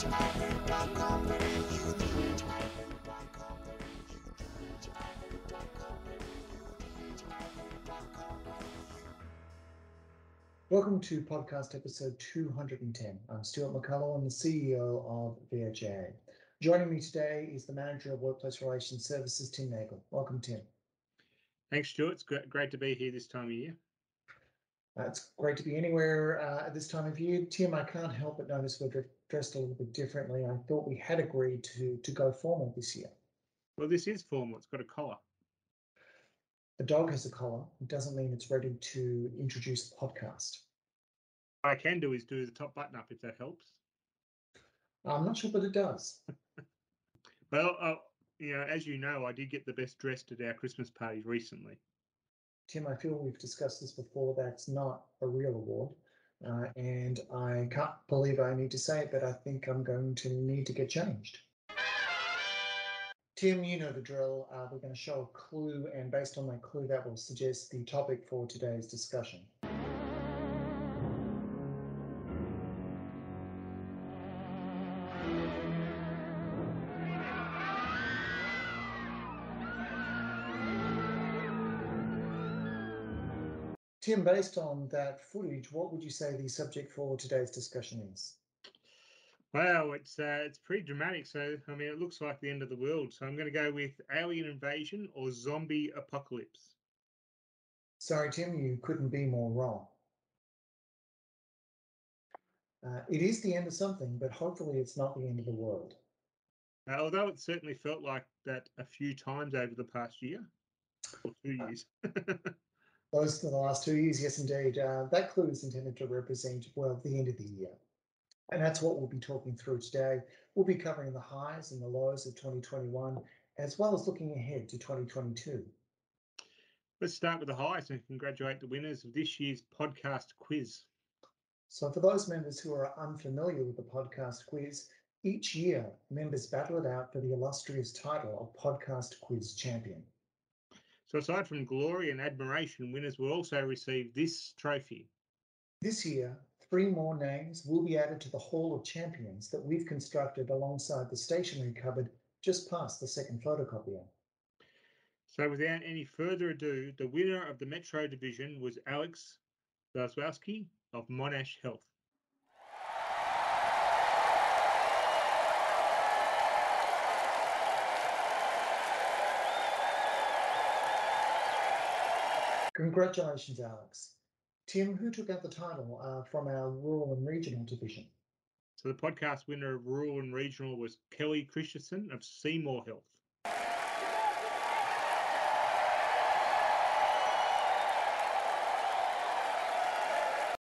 Welcome to podcast episode 210. I'm Stuart McCullough, I'm the CEO of VHIA. Joining me today is the Manager of Workplace Relations Services, Tim Nagel. Welcome, Tim. Thanks, Stuart. It's great, great to be here this time of year. Uh, it's great to be anywhere uh, at this time of year. Tim, I can't help but notice we're dressed a little bit differently. I thought we had agreed to, to go formal this year. Well, this is formal. It's got a collar. The dog has a collar. It doesn't mean it's ready to introduce a podcast. What I can do is do the top button up if that helps. I'm not sure, but it does. well, uh, you know, as you know, I did get the best dressed at our Christmas party recently. Tim, I feel we've discussed this before. That's not a real award. Uh, and I can't believe I need to say it, but I think I'm going to need to get changed. Tim, you know the drill. Uh, we're going to show a clue, and based on that clue, that will suggest the topic for today's discussion. Tim, based on that footage, what would you say the subject for today's discussion is? Wow, it's uh, it's pretty dramatic. So I mean, it looks like the end of the world. So I'm going to go with alien invasion or zombie apocalypse. Sorry, Tim, you couldn't be more wrong. Uh, it is the end of something, but hopefully it's not the end of the world. Uh, although it certainly felt like that a few times over the past year or two uh, years. Those are the last two years, yes, indeed. Uh, that clue is intended to represent, well, the end of the year. And that's what we'll be talking through today. We'll be covering the highs and the lows of 2021, as well as looking ahead to 2022. Let's start with the highs and congratulate the winners of this year's podcast quiz. So, for those members who are unfamiliar with the podcast quiz, each year members battle it out for the illustrious title of Podcast Quiz Champion. So, aside from glory and admiration, winners will also receive this trophy. This year, three more names will be added to the Hall of Champions that we've constructed alongside the stationery cupboard just past the second photocopier. So without any further ado, the winner of the Metro Division was Alex Zazwowski of Monash Health. Congratulations, Alex. Tim, who took out the title uh, from our rural and regional division? So the podcast winner of rural and regional was Kelly Christensen of Seymour Health.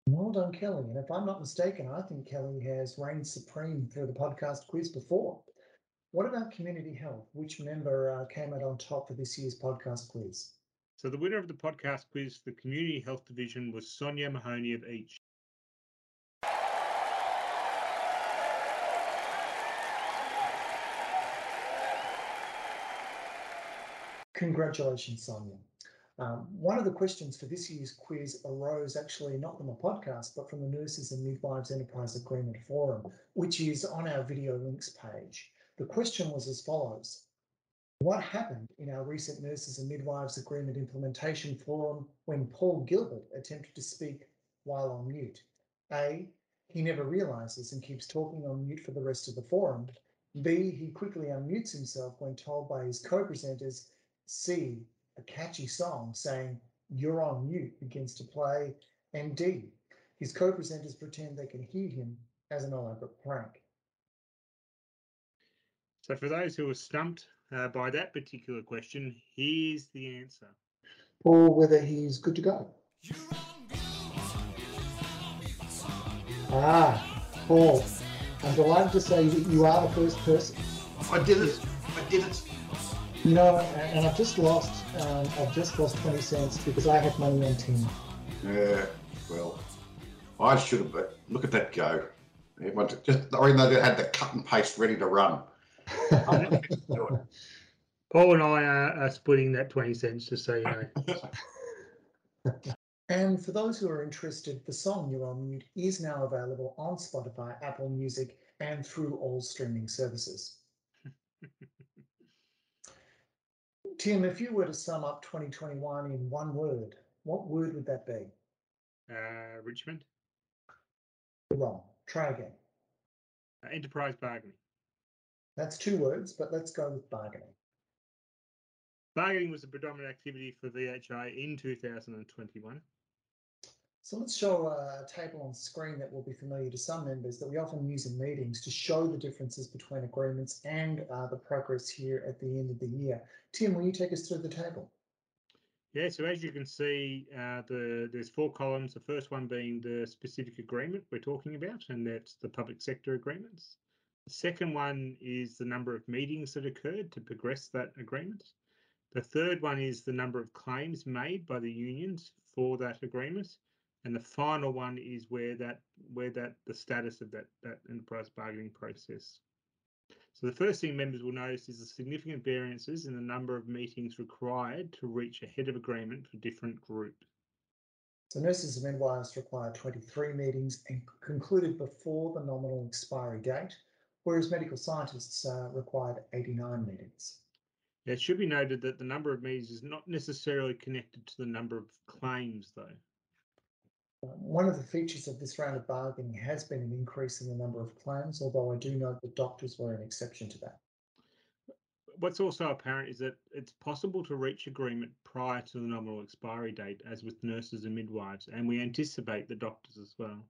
Well done, Kelly. And if I'm not mistaken, I think Kelly has reigned supreme through the podcast quiz before. What about community health? Which member uh, came out on top for this year's podcast quiz? So the winner of the podcast quiz the Community Health Division was Sonia Mahoney of Each. Congratulations, Sonia. Um, one of the questions for this year's quiz arose actually not from a podcast, but from the Nurses and Midwives Enterprise Agreement Forum, which is on our video links page. The question was as follows what happened in our recent Nurses and Midwives Agreement Implementation Forum when Paul Gilbert attempted to speak while on mute? A. He never realizes and keeps talking on mute for the rest of the forum. B. He quickly unmutes himself when told by his co presenters. C. A catchy song saying, You're on mute begins to play. And D. His co presenters pretend they can hear him as an elaborate prank. So, for those who were stumped uh, by that particular question, here's the answer. Or whether he's good to go. Ah, Paul, I'm delighted to say that you are the first person. I did it. I did it. You know, and I've just lost. Um, I've just lost twenty cents because I had money on Tim. Yeah, well, I should have. But look at that go. Everyone just, I mean, they had the cut and paste ready to run. Paul and I are, are, splitting that 20 cents, just so you know. and for those who are interested, the song You're on Mute is now available on Spotify, Apple Music, and through all streaming services. Tim, if you were to sum up 2021 in one word, what word would that be? Uh, Richmond. Wrong. Try again. Uh, enterprise bargaining. That's two words, but let's go with bargaining. Bargaining was the predominant activity for VHIA in 2021. So let's show a table on screen that will be familiar to some members that we often use in meetings to show the differences between agreements and uh, the progress here at the end of the year. Tim, will you take us through the table? Yeah, so as you can see, uh, the there's four columns. The first one being the specific agreement we're talking about, and that's the public sector agreements. The second one is the number of meetings that occurred to progress that agreement. The third one is the number of claims made by the unions for that agreement. And the final one is where that where that the status of that that enterprise bargaining process. So the first thing members will notice is the significant variances in the number of meetings required to reach a head of agreement for different groups. So nurses and midwives required 23 meetings and concluded before the nominal expiry date, whereas medical scientists uh, required 89 meetings. It should be noted that the number of meetings is not necessarily connected to the number of claims, though. One of the features of this round of bargaining has been an increase in the number of claims, although I do note that doctors were an exception to that. What's also apparent is that it's possible to reach agreement prior to the nominal expiry date, as with nurses and midwives, and we anticipate the doctors as well.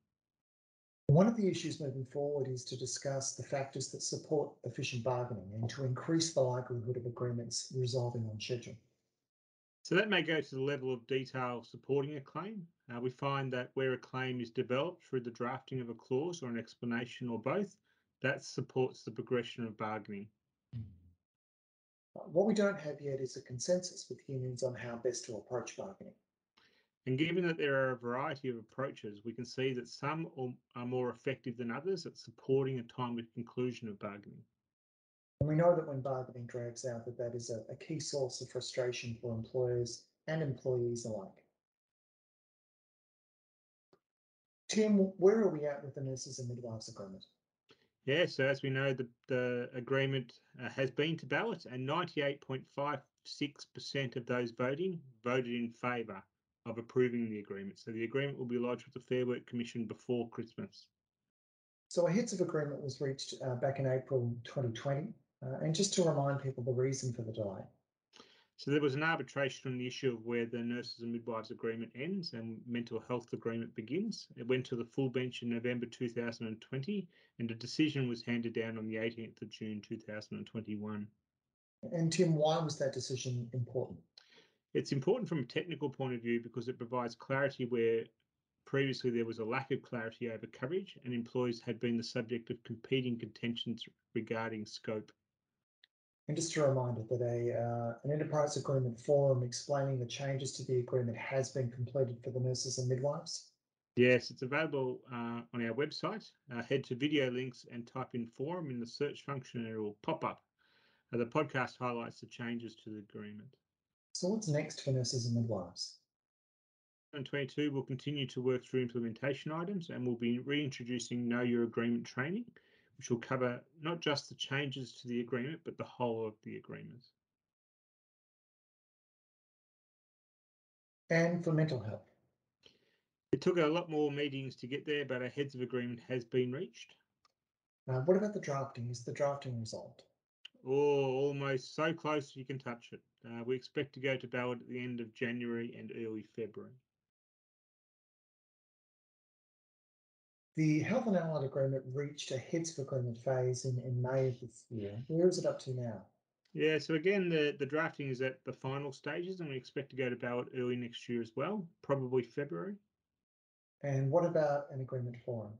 One of the issues moving forward is to discuss the factors that support efficient bargaining and to increase the likelihood of agreements resolving on schedule. So that may go to the level of detail supporting a claim. Uh, we find that where a claim is developed through the drafting of a clause or an explanation or both, that supports the progression of bargaining. What we don't have yet is a consensus with unions on how best to approach bargaining. And given that there are a variety of approaches, we can see that some are more effective than others at supporting a timely conclusion of bargaining. And we know that when bargaining drags out, that that is a, a key source of frustration for employers and employees alike. Tim, where are we at with the nurses and midwives agreement? Yeah, so as we know, the, the agreement uh, has been to ballot and 98.56% of those voting voted in favour of approving the agreement. So the agreement will be lodged with the Fair Work Commission before Christmas. So a heads of agreement was reached uh, back in April 2020. Uh, and just to remind people the reason for the delay. So there was an arbitration on the issue of where the nurses and midwives agreement ends and mental health agreement begins. It went to the full bench in November 2020 and a decision was handed down on the 18th of June 2021. And Tim, why was that decision important? It's important from a technical point of view because it provides clarity where previously there was a lack of clarity over coverage and employees had been the subject of competing contentions regarding scope. And just a reminder that a uh, an enterprise agreement forum explaining the changes to the agreement has been completed for the nurses and midwives. Yes, it's available uh, on our website. Uh, head to video links and type in forum in the search function and it will pop up. Uh, the podcast highlights the changes to the agreement. So what's next for nurses and midwives? 2022 we'll continue to work through implementation items and we'll be reintroducing Know Your Agreement training which will cover not just the changes to the agreement, but the whole of the agreement. And for mental health? It took a lot more meetings to get there, but a heads of agreement has been reached. Now, what about the drafting? Is the drafting resolved? Oh, almost so close you can touch it. Uh, we expect to go to ballot at the end of January and early February. The Health and Allied Agreement reached a heads of agreement phase in, in May of this year. Where is it up to now? Yeah, so again, the, the drafting is at the final stages and we expect to go to ballot early next year as well, probably February. And what about an agreement forum?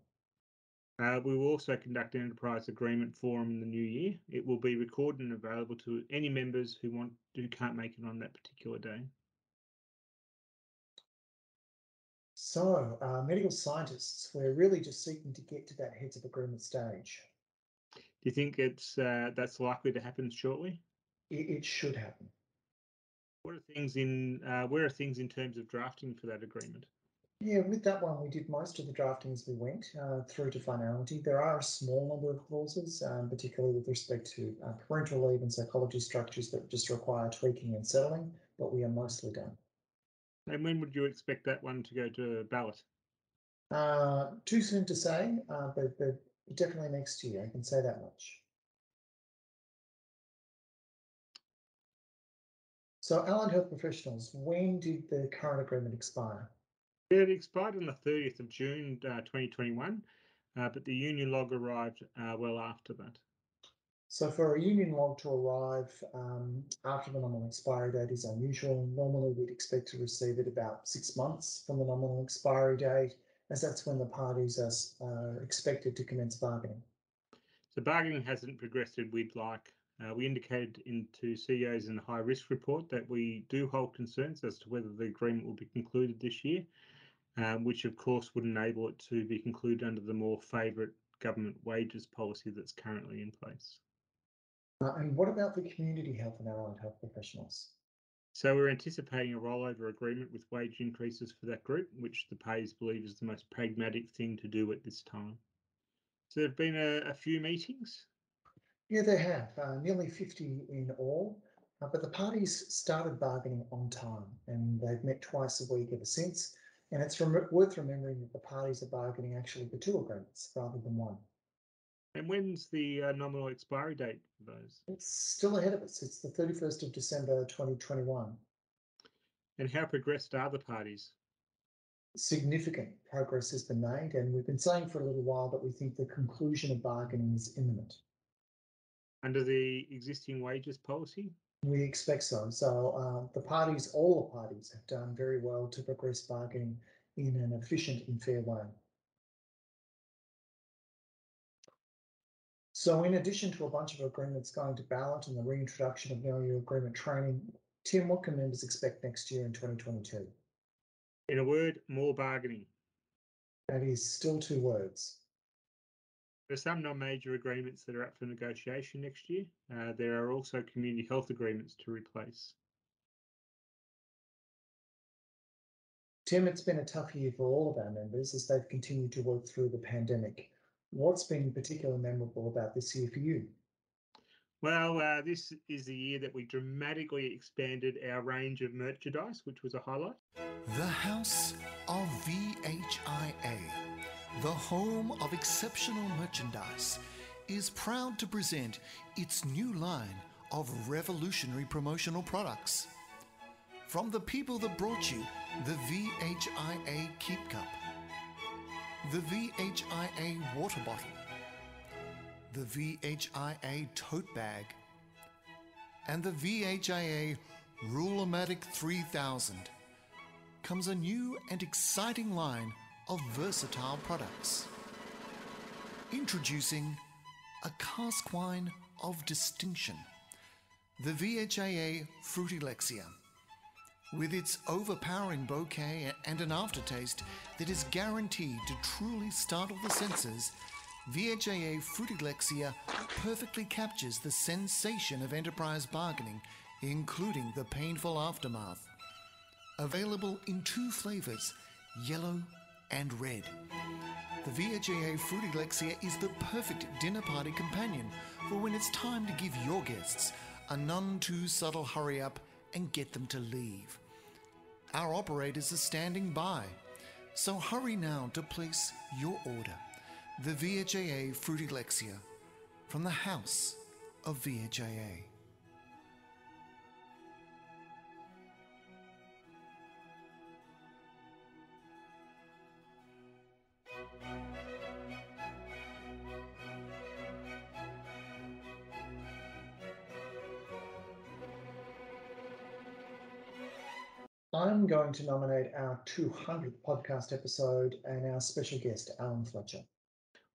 Uh, we will also conduct an enterprise agreement forum in the new year. It will be recorded and available to any members who want who can't make it on that particular day. So, uh, medical scientists, we're really just seeking to get to that heads of agreement stage. Do you think it's uh, that's likely to happen shortly? It, it should happen. What are things in uh, where are things in terms of drafting for that agreement? Yeah, with that one, we did most of the drafting as we went uh, through to finality. There are a small number of clauses, um, particularly with respect to uh, parental leave and psychology structures that just require tweaking and settling, but we are mostly done. And when would you expect that one to go to ballot? Uh, too soon to say, uh, but, but definitely next year, I can say that much. So allied health professionals, when did the current agreement expire? It expired on the 30th of June uh, 2021, uh, but the union log arrived uh, well after that. So for a union log to arrive um, after the nominal expiry date is unusual. Normally we'd expect to receive it about six months from the nominal expiry date, as that's when the parties are expected to commence bargaining. So bargaining hasn't progressed as we'd like. Uh, we indicated into CEOs in the high risk report that we do hold concerns as to whether the agreement will be concluded this year um, which of course would enable it to be concluded under the more favourite government wages policy that's currently in place. Uh, and what about the community health and allied health professionals? So we're anticipating a rollover agreement with wage increases for that group, which the pays believe is the most pragmatic thing to do at this time. So there have been a, a few meetings. Yeah, there have, uh, nearly 50 in all. Uh, but the parties started bargaining on time and they've met twice a week ever since. And it's rem- worth remembering that the parties are bargaining actually for two agreements rather than one. And when's the uh, nominal expiry date for those? It's still ahead of us. It's the 31st of December 2021. And how progressed are the parties? Significant progress has been made, and we've been saying for a little while that we think the conclusion of bargaining is imminent. Under the existing wages policy? We expect so. So uh, the parties, all the parties have done very well to progress bargaining in an efficient and fair way. So in addition to a bunch of agreements going to ballot and the reintroduction of value agreement training, Tim, what can members expect next year in 2022? In a word, more bargaining. That is still two words. There are some non-major agreements that are up for negotiation next year. Uh, there are also community health agreements to replace. Tim, it's been a tough year for all of our members as they've continued to work through the pandemic. What's been particularly memorable about this year for you? Well, uh, this is the year that we dramatically expanded our range of merchandise, which was a highlight. The House of VHIA the home of exceptional merchandise, is proud to present its new line of revolutionary promotional products. From the people that brought you the VHIA Keep Cup, the VHIA Water Bottle, the VHIA Tote Bag, and the VHIA Rulematic 3000 comes a new and exciting line of versatile products. Introducing a cask wine of distinction, the VHIA Frutilexia. With its overpowering bouquet and an aftertaste that is guaranteed to truly startle the senses, VHIA Frutilexia perfectly captures the sensation of enterprise bargaining, including the painful aftermath. Available in two flavors, yellow and red. The VHIA Frutilexia is the perfect dinner party companion for when it's time to give your guests a none too subtle hurry up and get them to leave. Our operators are standing by, so hurry now to place your order. The VHIA Frutilexia from the House of VHIA. I'm going to nominate our 200th podcast episode and our special guest, Alan Fletcher.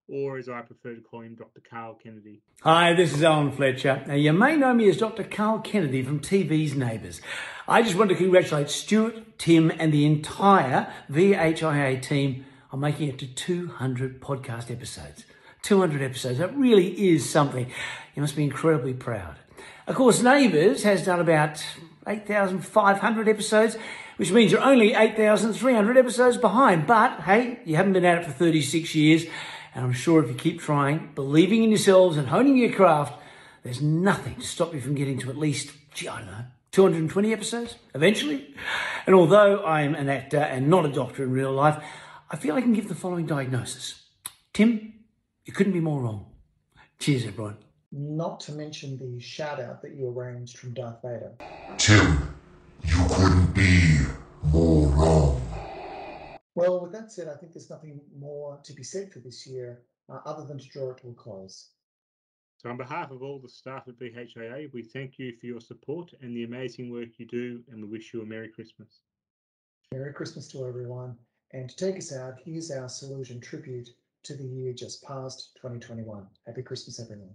Or as I prefer to call him, Dr. Carl Kennedy. Hi, this is Alan Fletcher. Now, you may know me as Dr. Carl Kennedy from TV's Neighbours. I just want to congratulate Stuart, Tim, and the entire VHIA team on making it to 200 podcast episodes. 200 episodes. That really is something. You must be incredibly proud. Of course, Neighbours has done about 8,500 episodes, which means you're only 8,300 episodes behind. But hey, you haven't been at it for 36 years, and I'm sure if you keep trying, believing in yourselves, and honing your craft, there's nothing to stop you from getting to at least, gee, I don't know, 220 episodes eventually. And although I'm an actor and not a doctor in real life, I feel I can give the following diagnosis Tim, you couldn't be more wrong. Cheers, everyone. Not to mention the shout out that you arranged from Darth Vader. Tim, you couldn't be more wrong. Well, with that said, I think there's nothing more to be said for this year uh, other than to draw it to a close. So, on behalf of all the staff at VHIA, we thank you for your support and the amazing work you do, and we wish you a Merry Christmas. Merry Christmas to everyone. And to take us out, here's our Salute and tribute to the year just past 2021. Happy Christmas, everyone.